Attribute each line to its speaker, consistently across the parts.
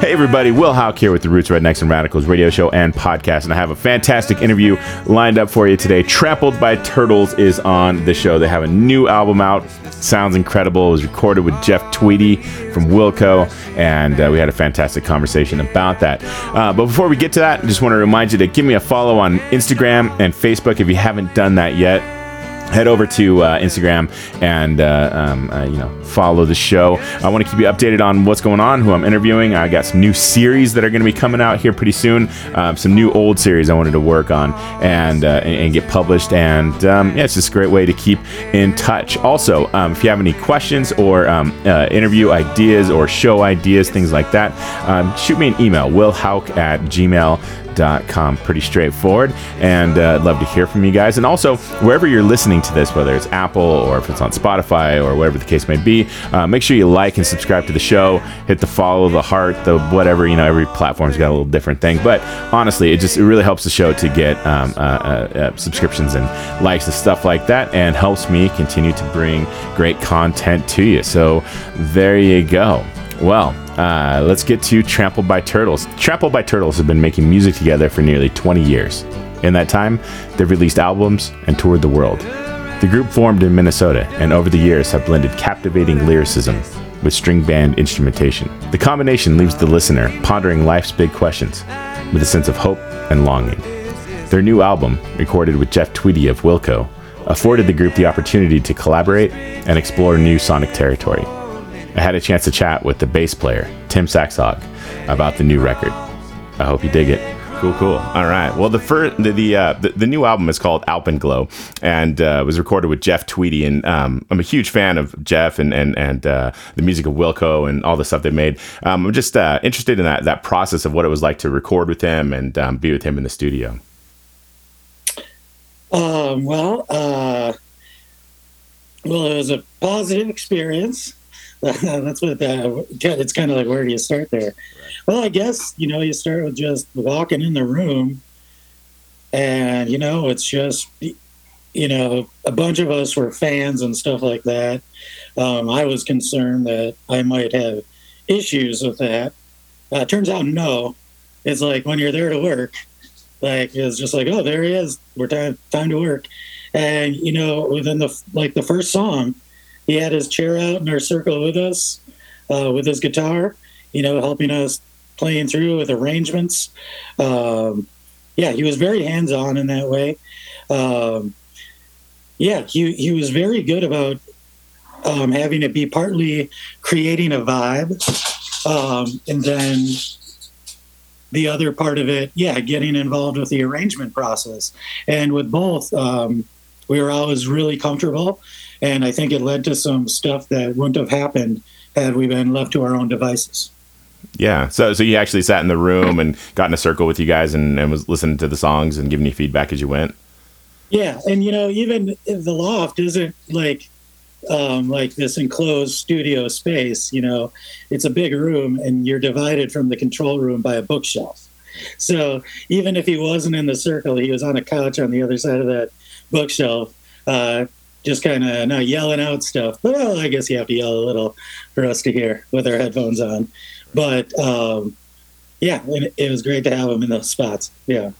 Speaker 1: Hey everybody, Will Hauk here with the Roots Rednecks and Radicals radio show and podcast, and I have a fantastic interview lined up for you today. Trampled by Turtles is on the show. They have a new album out. Sounds incredible. It was recorded with Jeff Tweedy from Wilco, and uh, we had a fantastic conversation about that. Uh, but before we get to that, I just want to remind you to give me a follow on Instagram and Facebook if you haven't done that yet head over to uh, Instagram and uh, um, uh, you know follow the show. I want to keep you updated on what's going on, who I'm interviewing. I got some new series that are going to be coming out here pretty soon. Um, some new old series I wanted to work on and uh, and, and, get published. And um, yeah, it's just a great way to keep in touch. Also, um, if you have any questions or um, uh, interview ideas or show ideas, things like that, um, shoot me an email. Will Hauk at gmail com. Pretty straightforward. And uh, I'd love to hear from you guys. And also, wherever you're listening to this, whether it's Apple or if it's on Spotify or whatever the case may be, uh, make sure you like and subscribe to the show. Hit the follow, the heart, the whatever. You know, every platform's got a little different thing. But honestly, it just it really helps the show to get um, uh, uh, uh subscriptions and likes and stuff like that, and helps me continue to bring great content to you. So there you go. Well, uh, let's get to Trampled by Turtles. Trampled by Turtles have been making music together for nearly 20 years. In that time, they've released albums and toured the world. The group formed in Minnesota and over the years have blended captivating lyricism with string band instrumentation. The combination leaves the listener pondering life's big questions with a sense of hope and longing. Their new album, recorded with Jeff Tweedy of Wilco, afforded the group the opportunity to collaborate and explore new sonic territory. I had a chance to chat with the bass player, Tim Saxhaug, about the new record. I hope you dig it. Cool, cool. All right. Well, the first, the the, uh, the, the new album is called Alpenglow, and uh, was recorded with Jeff Tweedy. And um, I'm a huge fan of Jeff and and and uh, the music of Wilco and all the stuff they made. Um, I'm just uh, interested in that that process of what it was like to record with him and um, be with him in the studio.
Speaker 2: Um, well, uh, well, it was a positive experience. that's what that, it's kind of like where do you start there? Right. Well, I guess you know you start with just walking in the room, and you know it's just you know a bunch of us were fans and stuff like that. Um, I was concerned that I might have issues with that. Uh, turns out no. It's like when you're there to work, like it's just like oh there he is. We're time time to work, and you know within the like the first song he had his chair out in our circle with us uh, with his guitar, you know, helping us playing through with arrangements. Um, yeah, he was very hands on in that way. Um, yeah, he, he was very good about um, having it be partly creating a vibe um, and then the other part of it, yeah, getting involved with the arrangement process. And with both, um, we were always really comfortable and I think it led to some stuff that wouldn't have happened had we been left to our own devices.
Speaker 1: Yeah. So so you actually sat in the room and got in a circle with you guys and, and was listening to the songs and giving you feedback as you went.
Speaker 2: Yeah, and you know, even the loft isn't like um, like this enclosed studio space, you know, it's a big room and you're divided from the control room by a bookshelf. So even if he wasn't in the circle, he was on a couch on the other side of that bookshelf, uh, just kind of not yelling out stuff. Well, I guess you have to yell a little for us to hear with our headphones on. But um, yeah, it, it was great to have him in those spots. Yeah.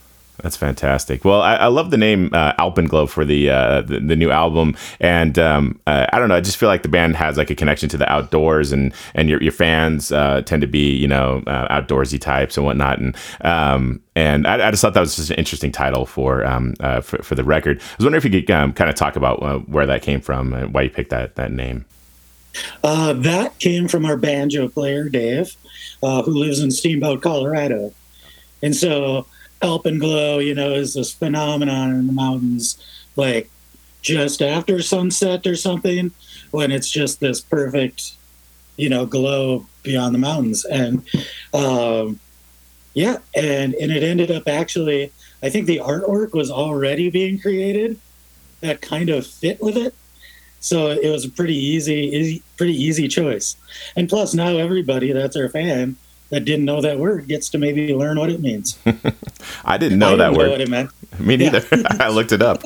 Speaker 1: That's fantastic. Well, I, I love the name uh, Alpenglow for the, uh, the, the new album, and um, uh, I don't know. I just feel like the band has like a connection to the outdoors, and and your your fans uh, tend to be you know uh, outdoorsy types and whatnot, and um, and I, I, just thought that was just an interesting title for um, uh, for, for the record. I was wondering if you could um, kind of talk about where that came from and why you picked that that name.
Speaker 2: that came from our banjo player Dave, who lives in Steamboat, Colorado, and so alpenglow, you know, is this phenomenon in the mountains, like just after sunset or something, when it's just this perfect, you know, glow beyond the mountains. And um, yeah, and and it ended up actually, I think the artwork was already being created that kind of fit with it. So it was a pretty easy, easy pretty easy choice. And plus, now everybody that's our fan that didn't know that word gets to maybe learn what it means.
Speaker 1: I didn't know I that
Speaker 2: didn't
Speaker 1: word.
Speaker 2: Know what it meant.
Speaker 1: Me neither. Yeah. I looked it up.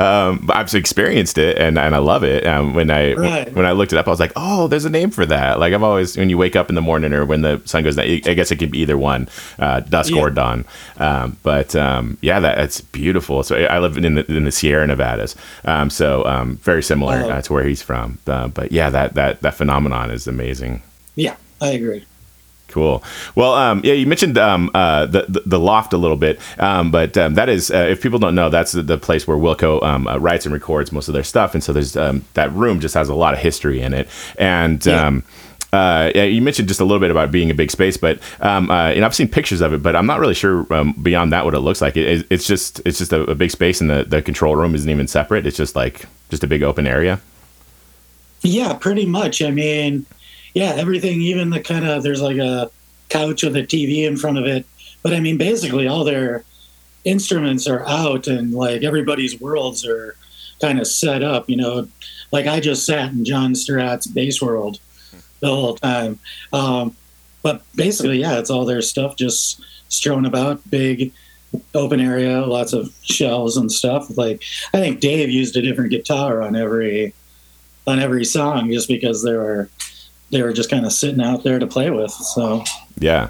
Speaker 3: um, but I've experienced it and, and I love it. Um, when I
Speaker 2: Right.
Speaker 3: when I looked it up, I was like, oh, there's a name for that. Like I've always when you wake up in the morning or when the sun goes down, I guess it could be either one, uh, dusk
Speaker 2: Yeah.
Speaker 3: or dawn. Um, but um, yeah, that that's beautiful. So I live in the, in the Sierra Nevadas, um, so um, very similar
Speaker 2: Oh.
Speaker 3: uh, to where he's from. Uh, but yeah, that that that phenomenon is amazing.
Speaker 2: Yeah, I agree.
Speaker 3: Cool. Well, um, yeah, you mentioned um, uh, the, the the loft a little bit, um, but um, that is, uh, if people don't know, that's the, the place where Wilco um, uh, writes and records most of their stuff, and so there's um, that room just has a lot of history in it, and.
Speaker 2: Yeah.
Speaker 3: Um, uh, yeah, you mentioned just a little bit about being a big space, but um, uh, and I've seen pictures of it, but I'm not really sure um, beyond that what it looks like. It, it's just it's just a, a big space, and the, the control room isn't even separate. It's just like just a big open area.
Speaker 2: Yeah, pretty much. I mean, yeah, everything, even the kind of, there's like a couch with a TV in front of it. But I mean, basically, all their instruments are out and like everybody's worlds are kind of set up, you know. Like I just sat in John Stirratt's bass world the whole time. Um, but basically, yeah, it's all their stuff just strewn about, big open area, lots of shelves and stuff. Like I think Dave used a different guitar on every on every song just because there were they were just kind of sitting out there to play with. So
Speaker 3: Yeah.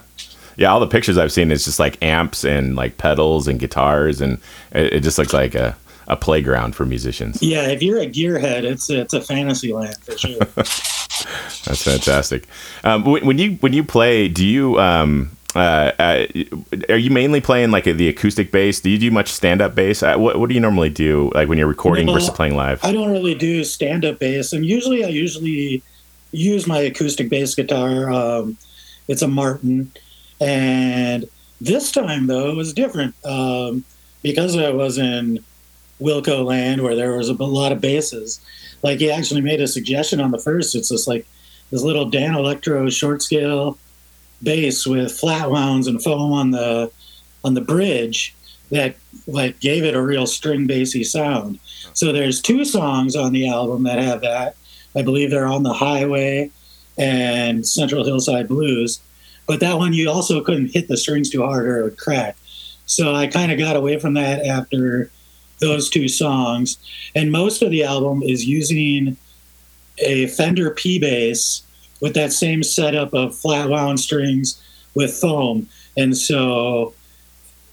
Speaker 3: Yeah, all the pictures I've seen is just like amps and like pedals and guitars, and it, it just looks like a, a playground for musicians.
Speaker 2: yeah, if you're a gearhead, it's it's a fantasy land for sure.
Speaker 3: That's fantastic. Um, when, when you when you play, do you um, uh, uh, are you mainly playing like the acoustic bass? Do you do much stand up bass? Uh, what what do you normally do like when you're recording
Speaker 2: No,
Speaker 3: versus playing live?
Speaker 2: I don't really do stand up bass, and usually I usually use my acoustic bass guitar. Um, it's a Martin, and this time though it was different um, because I was in Wilco Land where there was a lot of basses. Like he actually made a suggestion on the first. It's just like this little Danelectro short scale bass with flat wounds and foam on the on the bridge that like gave it a real string bassy sound. So there's two songs on the album that have that. I believe they're on the Highway and Central Hillside Blues. But that one you also couldn't hit the strings too hard or it would crack. So I kind of got away from that after those two songs. And most of the album is using a Fender P bass with that same setup of flat wound strings with foam. And so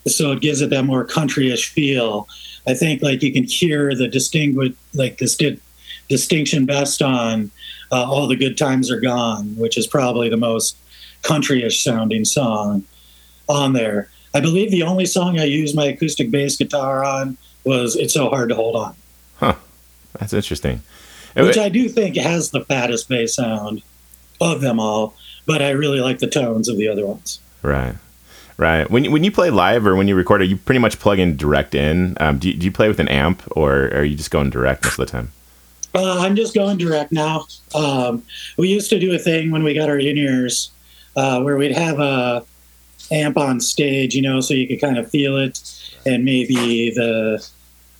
Speaker 2: so it gives it that more countryish feel. I think like you can hear the distinguish like this di- distinction best on uh, "All the Good Times Are Gone," which is probably the most countryish sounding song on there. I believe the only song I used my acoustic bass guitar on was "It's So Hard to Hold On," Huh.
Speaker 3: That's interesting.
Speaker 2: which I do think has the fattest bass sound of them all. But I really like the tones of the other ones.
Speaker 3: Right. Right. When you, when you play live or when you record, are you pretty much plug in direct in? Um, do, you, do you play with an amp or are you just going direct most of the time?
Speaker 2: Uh, I'm just going direct now. Um, we used to do a thing when we got our in ears uh, where we'd have a amp on stage, you know, so you could kind of feel it, and maybe the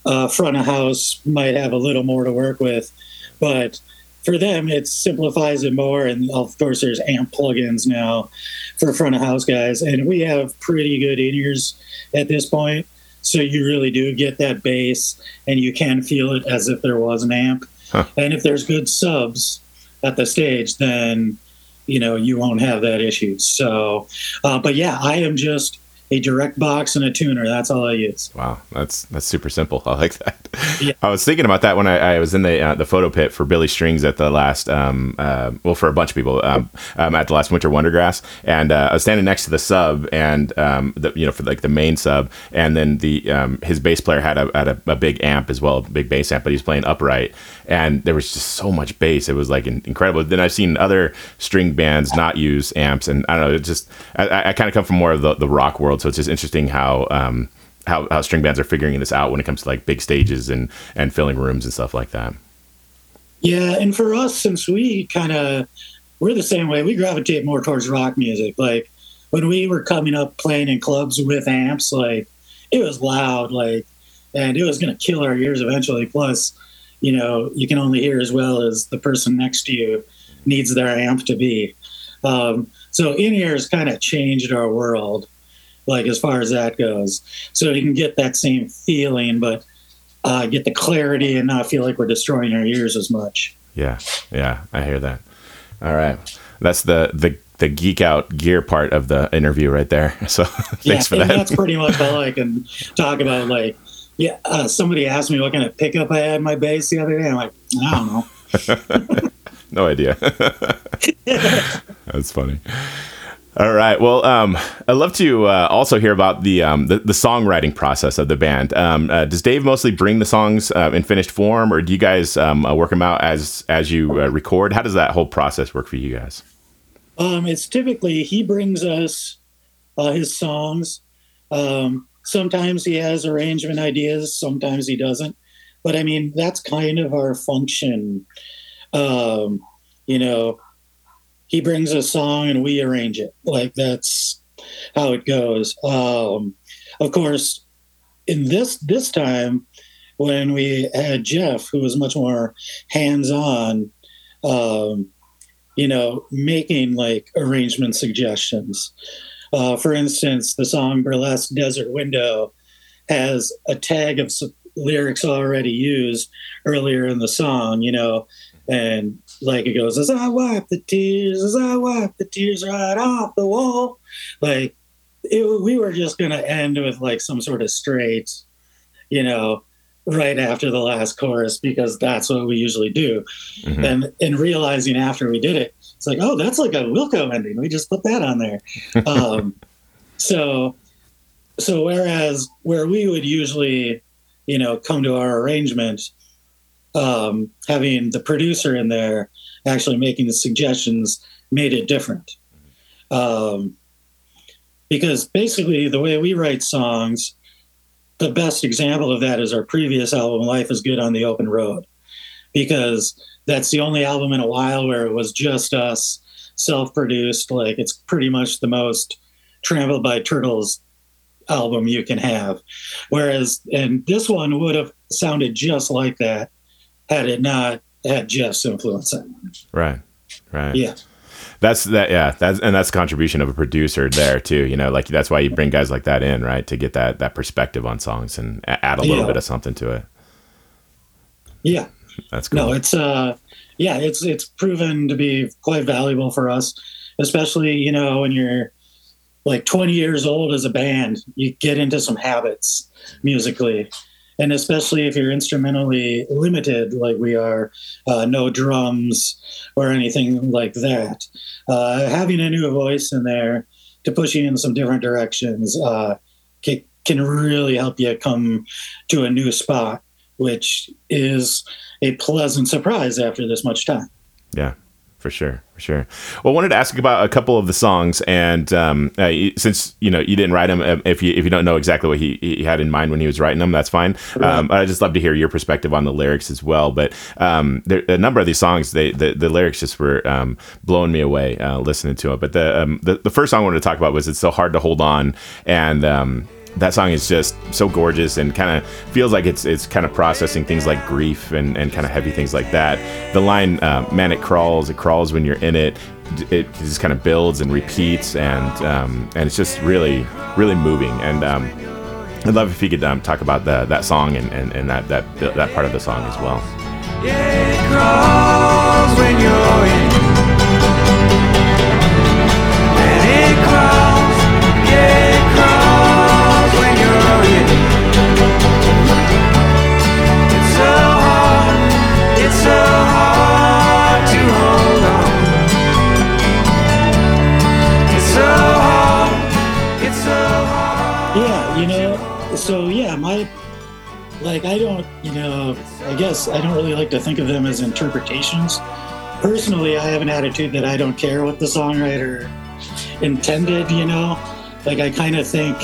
Speaker 2: uh, front of house might have a little more to work with, but for them it simplifies it more. And of course, there's amp plugins now for front of house guys, and we have pretty good in ears at this point. So you really do get that bass, and you can feel it as if there was an amp.
Speaker 3: Huh.
Speaker 2: And if there's good subs at the stage, then you know you won't have that issue. So, uh, but yeah, I am just a direct box and a tuner. That's all I use.
Speaker 3: Wow, that's that's super simple. I like that.
Speaker 2: Yeah.
Speaker 3: I was thinking about that when I, I was in the uh, the photo pit for Billy Strings at the last, um, uh, well, for a bunch of people um, um, at the last Winter Wondergrass, and uh, I was standing next to the sub, and um, the, you know, for like the main sub, and then the um, his bass player had a had a, a big amp as well, a big bass amp, but he's playing upright, and there was just so much bass. It was like incredible. Then I've seen other string bands not use amps, and I don't know, it just I, I kind of come from more of the, the rock world, so it's just interesting how. Um, how, how string bands are figuring this out when it comes to like big stages and and filling rooms and stuff like that.
Speaker 2: Yeah, and for us, since we kind of we're the same way, we gravitate more towards rock music. Like when we were coming up playing in clubs with amps, like it was loud, like, and it was going to kill our ears eventually. Plus, you know, you can only hear as well as the person next to you needs their amp to be. Um, so in ears kind of changed our world, like as far as that goes. So you can get that same feeling, but uh, get the clarity and not feel like we're destroying our ears as much.
Speaker 3: Yeah, yeah, I hear that. All right, that's the the the geek out gear part of the interview right there. So thanks
Speaker 2: yeah,
Speaker 3: for that.
Speaker 2: that's pretty much all I can talk about. Like, yeah, uh, somebody asked me what kind of pickup I had in my bass the other day. I'm like, I don't know.
Speaker 3: no idea. That's funny. All right. Well, um, I'd love to uh, also hear about the, um, the the songwriting process of the band. Um, uh, does Dave mostly bring the songs uh, in finished form, or do you guys um, uh, work them out as as you uh, record? How does that whole process work for you guys?
Speaker 2: Um, it's typically he brings us uh, his songs. Um, sometimes he has arrangement ideas, sometimes he doesn't. But I mean, that's kind of our function. You know, he brings a song and we arrange it. Like that's how it goes. Um, of course, in this this time when we had Jeff, who was much more hands on. Um, you know, making like arrangement suggestions. Uh, for instance, the song Burlesque Desert Window has a tag of lyrics already used earlier in the song, you know, and like it goes, as I wipe the tears, as I wipe the tears right off the wall. Like it, we were just going to end with like some sort of straight, you know, right after the last chorus because that's what we usually do.
Speaker 3: Mhm.
Speaker 2: And and realizing after we did it, it's like, oh, that's like a Wilco ending. We just put that on there. Um, so so whereas where we would usually, you know, come to our arrangement, um, having the producer in there actually making the suggestions made it different. Um, because basically the way we write songs, the best example of that is our previous album, Life is Good on the Open Road, because that's the only album in a while where it was just us, self produced. Like it's pretty much the most Trampled by Turtles album you can have. Whereas, and this one would have sounded just like that had it not had Jeff's influence in it.
Speaker 3: Right. Right.
Speaker 2: Yeah.
Speaker 3: That's that. Yeah. That's and that's contribution of a producer there too. You know, like that's why you bring guys like that in, right, to get that that perspective on songs and add a little
Speaker 2: Yeah.
Speaker 3: bit of something to it.
Speaker 2: Yeah.
Speaker 3: That's cool.
Speaker 2: No, it's uh yeah, it's it's proven to be quite valuable for us, especially, you know, when you're like 20 years old as a band, you get into some habits musically. And especially if you're instrumentally limited, like we are, uh, no drums or anything like that. Uh, having a new voice in there to push you in some different directions uh, can, can really help you come to a new spot, which is a pleasant surprise after this much time.
Speaker 3: Yeah, for sure, for sure. Well, I wanted to ask about a couple of the songs, and um, uh, since you know you didn't write them, uh, if you if you don't know exactly what he, he had in mind when he was writing them, that's fine. Um, I just love to hear your perspective on the lyrics as well. But um, there, a number of these songs, they the, the lyrics just were um, blowing me away uh, listening to it. But the, um, the the first song I wanted to talk about was "It's So Hard to Hold On," and um, that song is just so gorgeous and kind of feels like it's it's kind of processing things like grief and, and kind of heavy things like that. The line uh, "Man, it crawls, it crawls when you're in it." It just kind of builds and repeats, and um, and it's just really really moving. And um, I'd love if you could um, talk about the, that song and, and, and that, that that part of the song as well.
Speaker 4: Yeah,
Speaker 2: like I don't, you know, I guess I don't really like to think of them as interpretations. Personally, I have an attitude that I don't care what the songwriter intended, you know. Like I kind of think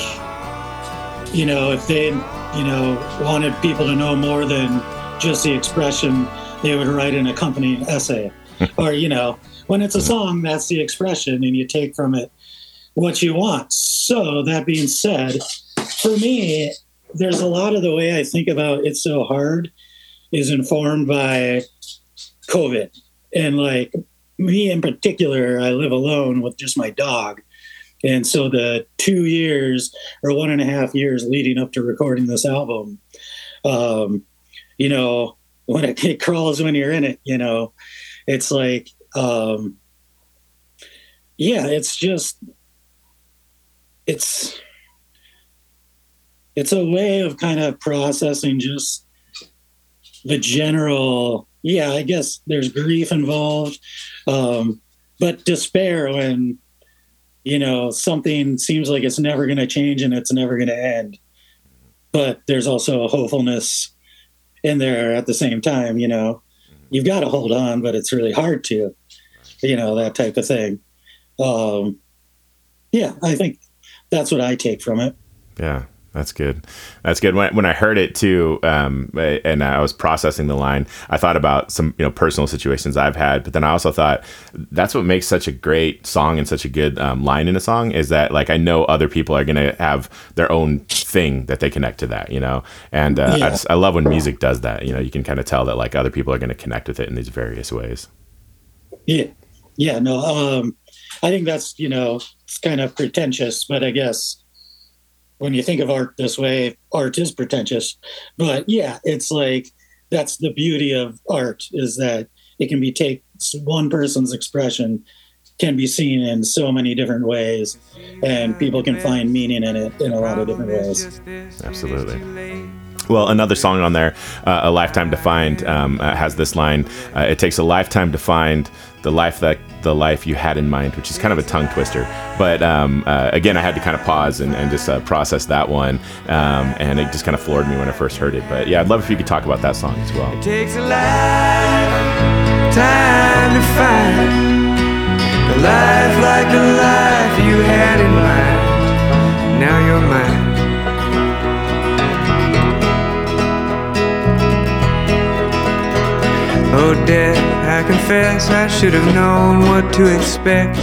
Speaker 2: you know, if they, you know, wanted people to know more than just the expression, they would write an accompanying essay. or, you know, when it's a song, that's the expression and you take from it what you want. So, that being said, for me, there's a lot of the way I think about It's So Hard is informed by COVID. And like me in particular, I live alone with just my dog. And so the two years or one and a half years leading up to recording this album, Um, you know, when it, it crawls when you're in it, you know, it's like, um, yeah, it's just, it's, it's a way of kind of processing just the general yeah i guess there's grief involved um, but despair when you know something seems like it's never going to change and it's never going to end. But there's also a hopefulness in there at the same time you know? You've got to hold on but it's really hard to you know that type of thing. Um, yeah i think that's what i take from it.
Speaker 3: Yeah, that's good. That's good. When, when I heard it too, um, and I was processing the line, I thought about some you know personal situations I've had, but then I also thought that's what makes such a great song and such a good um, line in a song is that like I know other people are gonna have their own thing that they connect to that, you know, and uh, I just I love when music does that. You know, you can kind of tell that like other people are gonna connect with it in these various ways.
Speaker 2: Yeah, yeah, no. Um, I think that's you know it's kind of pretentious, but I guess when you think of art this way, art is pretentious. But yeah, it's like that's the beauty of art is that it can be take one person's expression can be seen in so many different ways, and people can find meaning in it in a lot of different ways.
Speaker 3: Absolutely. Well, another song on there, uh, "A Lifetime to Find," um, uh, has this line: uh, "It takes a lifetime to find the life that the life you had in mind," which is kind of a tongue twister. But um, uh, again, I had to kind of pause and, and just uh, process that one, um, and it just kind of floored me when I first heard it. But yeah, I'd love if you could talk about that song as well.
Speaker 4: It takes a lifetime to find the life like the life you had in mind. Now you're mine. Oh, death, confess I should have known what to expect,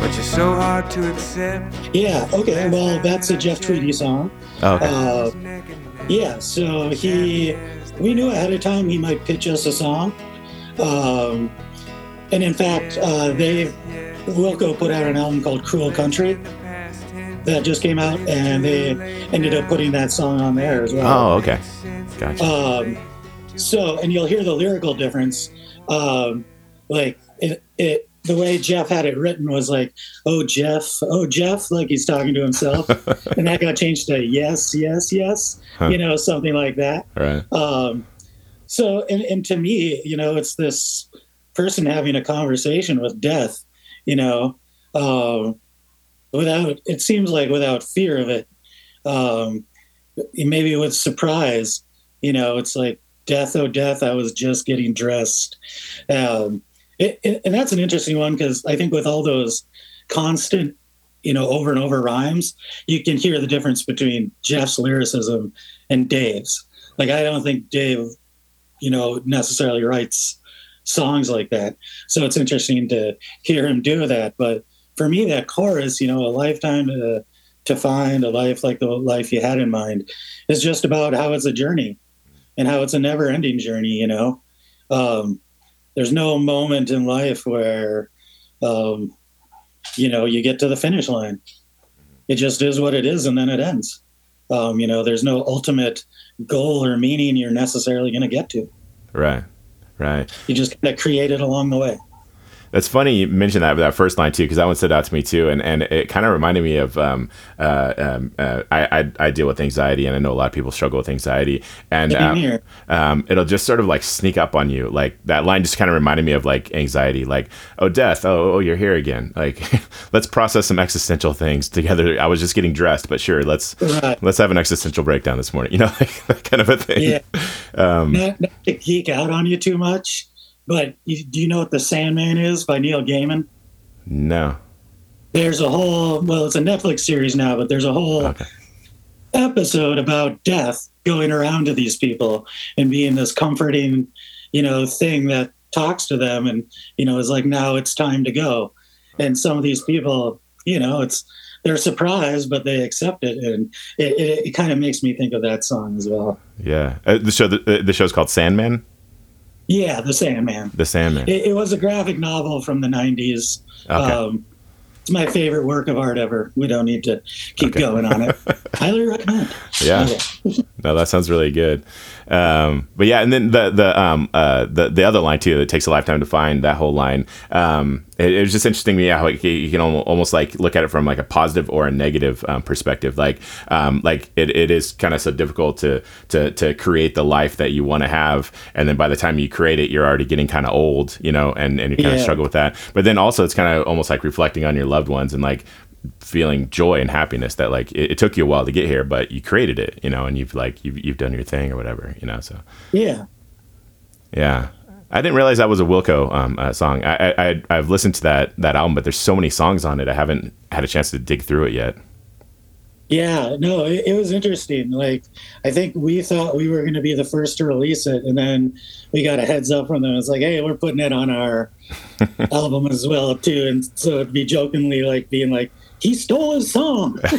Speaker 4: but you're so hard to accept.
Speaker 2: Yeah, okay. Well, that's a Jeff Tweedy song.
Speaker 3: Oh, okay.
Speaker 2: Uh, yeah, so he, we knew ahead of time he might pitch us a song. Um, and in fact, uh, they, Wilco put out an album called Cruel Country that just came out, and they ended up putting that song on there as well.
Speaker 3: oh, okay. Gotcha.
Speaker 2: Um, so, and you'll hear the lyrical difference. Um, like it, it, the way Jeff had it written was like, "Oh Jeff, oh Jeff," like he's talking to himself, and that got changed to "Yes, yes, yes,"
Speaker 3: Huh.
Speaker 2: you know, something like that.
Speaker 3: Right.
Speaker 2: Um, so, and, and to me, you know, it's this person having a conversation with death, you know, um, without, it seems like without fear of it, um, maybe with surprise, you know, it's like, death, oh, death, I was just getting dressed. Um, it, it- and that's an interesting one because I think with all those constant, you know, over and over rhymes, you can hear the difference between Jeff's lyricism and Dave's. Like, I don't think Dave, you know, necessarily writes songs like that. So it's interesting to hear him do that. But for me, that chorus, you know, a lifetime to, to find a life like the life you had in mind is just about how it's a journey and how it's a never ending journey, you know. Um, there's no moment in life where, um, you know, you get to the finish line. It just is what it is, and then it ends. Um, you know, there's no ultimate goal or meaning you're necessarily going to get to.
Speaker 3: Right. Right.
Speaker 2: You just kind of create it along the way.
Speaker 3: That's funny you mentioned that that first line too, because that one stood out to me too, and and it kind of reminded me of um, uh, um, uh, I, I I deal with anxiety, and I know a lot of people struggle with anxiety, and um, um, it'll just sort of like sneak up on you. Like that line just kind of reminded me of like anxiety, like oh death, oh, oh you're here again. Like let's process some existential things together. I was just getting dressed, but sure, let's
Speaker 2: Right.
Speaker 3: let's have an existential breakdown this morning. You know, like that kind of a thing.
Speaker 2: Yeah.
Speaker 3: Um,
Speaker 2: Not, not to geek out on you too much, but you, do you know what The Sandman is by Neil Gaiman?
Speaker 3: no.
Speaker 2: There's a whole, well, it's a Netflix series now, but there's a whole
Speaker 3: Okay.
Speaker 2: episode about death going around to these people and being this comforting, you know, thing that talks to them and, you know, is like, now it's time to go. And some of these people, you know, it's, they're surprised, but they accept it. And it, it, it kind of makes me think of that song as well.
Speaker 3: Yeah. Uh, the show the, the show's called Sandman.
Speaker 2: Yeah, The Sandman.
Speaker 3: The Sandman.
Speaker 2: It, it was a graphic novel from the 90s.
Speaker 3: Okay.
Speaker 2: Um, it's my favorite work of art ever. We don't need to keep okay. going on it. Highly recommend.
Speaker 3: Yeah. no, that sounds really good. Um, but yeah, and then the the um uh the the other line too. that takes a lifetime to find that whole line. Um, it, it was just interesting to me how like, you can almost like look at it from like a positive or a negative um, perspective. Like um like it, it is kind of so difficult to to to create the life that you want to have, and then by the time you create it, you're already getting kind of old, you know, and and you kind of yeah. struggle with that. But then also it's kind of almost like reflecting on your loved ones and like feeling joy and happiness that like it, it, took you a while to get here, but you created it, you know, and you've like you've you've done your thing or whatever, you know. So
Speaker 2: yeah,
Speaker 3: yeah. I didn't realize that was a Wilco um, uh, song. I, I I've listened to that that album, but there's so many songs on it. I haven't had a chance to dig through it yet.
Speaker 2: Yeah, no, it, it was interesting. Like, I think we thought we were going to be the first to release it, and then we got a heads up from them. It's like, hey, we're putting it on our album as well too, and so it'd be jokingly like being like, he stole his song.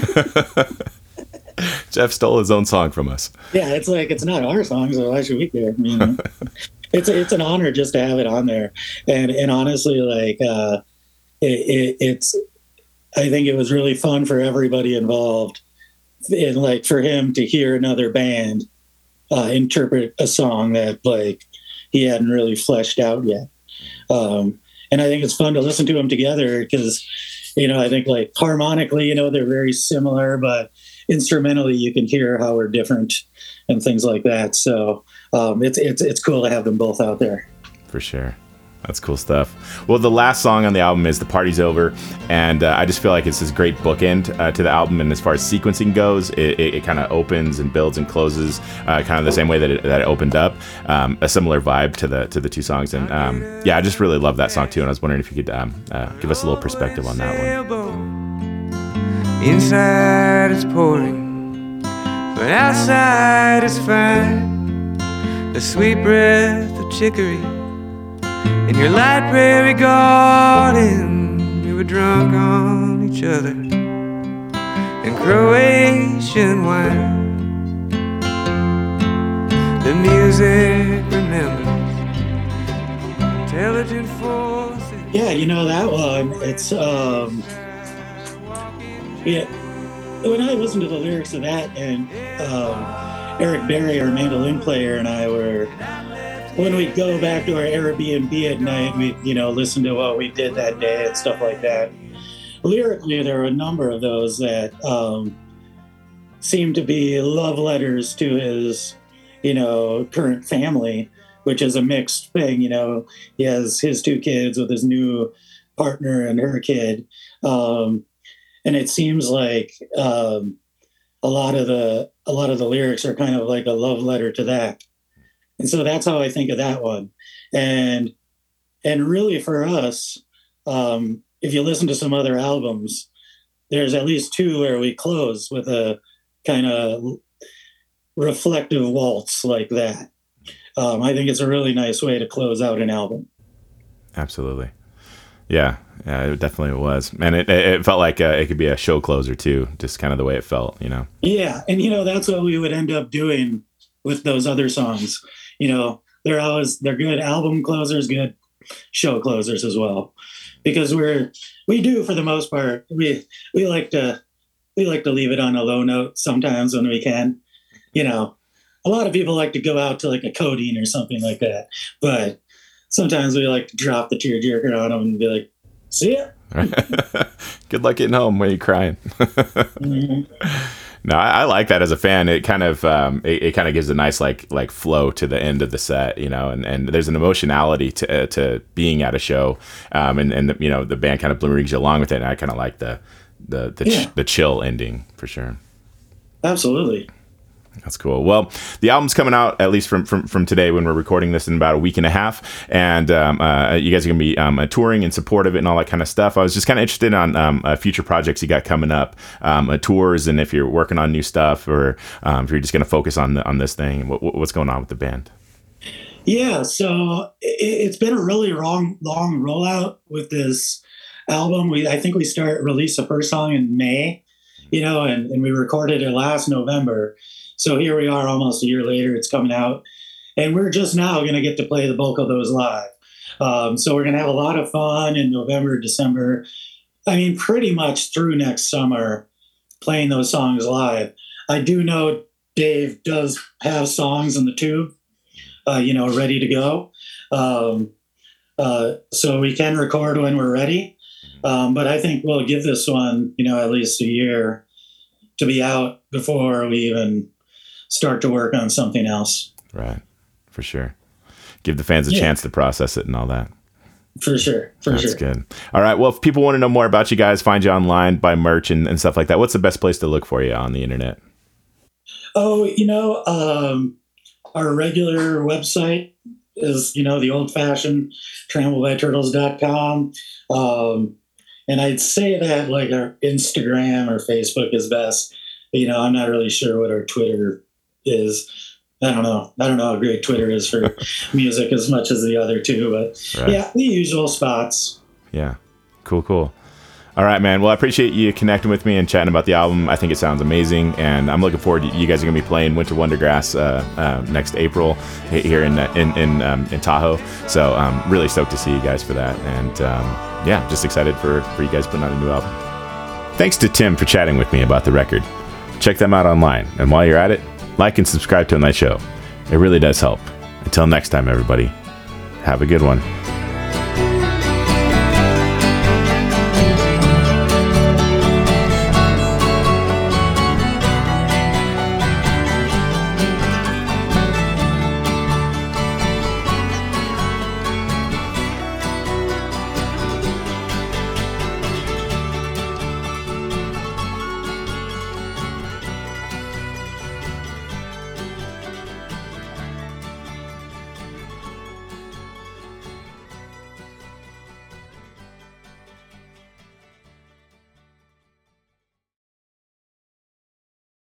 Speaker 3: Jeff stole his own song from us.
Speaker 2: Yeah, it's like it's not our song, so why should we care? You know? It's it's an honor just to have it on there, and and honestly, like uh, it, it, it's, I think it was really fun for everybody involved, and like for him to hear another band uh, interpret a song that like he hadn't really fleshed out yet, um, and I think it's fun to listen to them together because you know, I think like harmonically, you know, they're very similar, but instrumentally, you can hear how we're different and things like that. So um, it's it's it's cool to have them both out there.
Speaker 3: For sure. That's cool stuff. Well, the last song on the album is "The Party's Over," and uh, I just feel like it's this great bookend uh, to the album. And as far as sequencing goes, it, it, it kind of opens and builds and closes uh, kind of the same way that it, that it opened up. Um, a similar vibe to the to the two songs, and um, yeah, I just really love that song too. And I was wondering if you could um, uh, give us a little perspective on that one.
Speaker 4: Inside it's pouring, but outside it's fine. The sweet breath of chicory in your light prairie garden, we were drunk on each other in Croatian wine. The music remembers intelligent forces.
Speaker 2: Yeah, you know that one. It's um, yeah. When I listen to the lyrics of that, and um, Erik Berry, our mandolin player, and I were when we go back to our Airbnb at night, we you know listen to what we did that day and stuff like that. Lyrically, there are a number of those that um, seem to be love letters to his you know current family, which is a mixed thing. You know, he has his two kids with his new partner and her kid, um, and it seems like um, a lot of the a lot of the lyrics are kind of like a love letter to that and so that's how I think of that one. And and really for us, um, if you listen to some other albums, there's at least two where we close with a kind of reflective waltz like that. Um, I think it's a really nice way to close out an album.
Speaker 3: Absolutely. Yeah, yeah, it definitely was, and it it felt like uh, it could be a show closer too, just kind of the way it felt, you know.
Speaker 2: Yeah, and you know that's what we would end up doing with those other songs you know, they're always they're good album closers, good show closers as well. Because we're we do for the most part, we we like to we like to leave it on a low note sometimes when we can. You know, a lot of people like to go out to like a codeine or something like that. But sometimes we like to drop the tearjerker on them and be like, see ya.
Speaker 3: Good luck getting home when you're crying. mm-hmm. No, I, I, like that as a fan. It kind of um, it, it kind of gives a nice like like flow to the end of the set, you know, and, and there's an emotionality to uh, to being at a show, um, and and the, you know the band kind of brings you along with it. And I kind of like the the the, yeah. ch- the chill ending for sure.
Speaker 2: Absolutely.
Speaker 3: That's cool. Well, the album's coming out at least from from, from today when we're recording this in about a week and a half, and um, uh, you guys are gonna be um, uh, touring in support of it and all that kind of stuff. I was just kind of interested on um, uh, future projects you got coming up, um, uh, tours, and if you're working on new stuff or um, if you're just gonna focus on the, on this thing. What, what's going on with the band?
Speaker 2: Yeah, so it, has been a really long long rollout with this album. We I think we start release the first song in May, you know, and, and we recorded it last November so here we are almost a year later, it's coming out. And we're just now going to get to play the bulk of those live. Um, so we're going to have a lot of fun in November, December, I mean, pretty much through next summer, playing those songs live. I do know Dave does have songs in the tube, uh, you know, ready to go. Um, uh, so we can record when we're ready. Um, but I think we'll give this one, you know, at least a year to be out before we even start to work on something else.
Speaker 3: Right. For sure. Give the fans a
Speaker 2: Yeah.
Speaker 3: chance to process it and all that.
Speaker 2: For sure. For
Speaker 3: That's
Speaker 2: sure.
Speaker 3: good. All right. Well, if people want to know more about you guys, find you online, buy merch and, and stuff like that, what's the best place to look for you on the internet?
Speaker 2: Oh, you know, um, our regular website is, you know, the old fashioned trampledbyturtles.com. Um, and I'd say that like our Instagram or Facebook is best. You know, I'm not really sure what our Twitter is. I don't know. I don't know how great Twitter is for music as much as the other two, but
Speaker 3: Right.
Speaker 2: yeah, the usual spots.
Speaker 3: Yeah. Cool, cool. All right, man. Well, I appreciate you connecting with me and chatting about the album. I think it sounds amazing, and I'm looking forward to you guys are going to be playing Winter Wondergrass uh, uh, next April here in uh, in in, um, in Tahoe. So I'm really stoked to see you guys for that, and um, yeah, just excited for for you guys putting out a new album. Thanks to Tim for chatting with me about the record. Check them out online, and while you're at it, like and subscribe to my show. It really does help. Until next time, everybody, have a good one.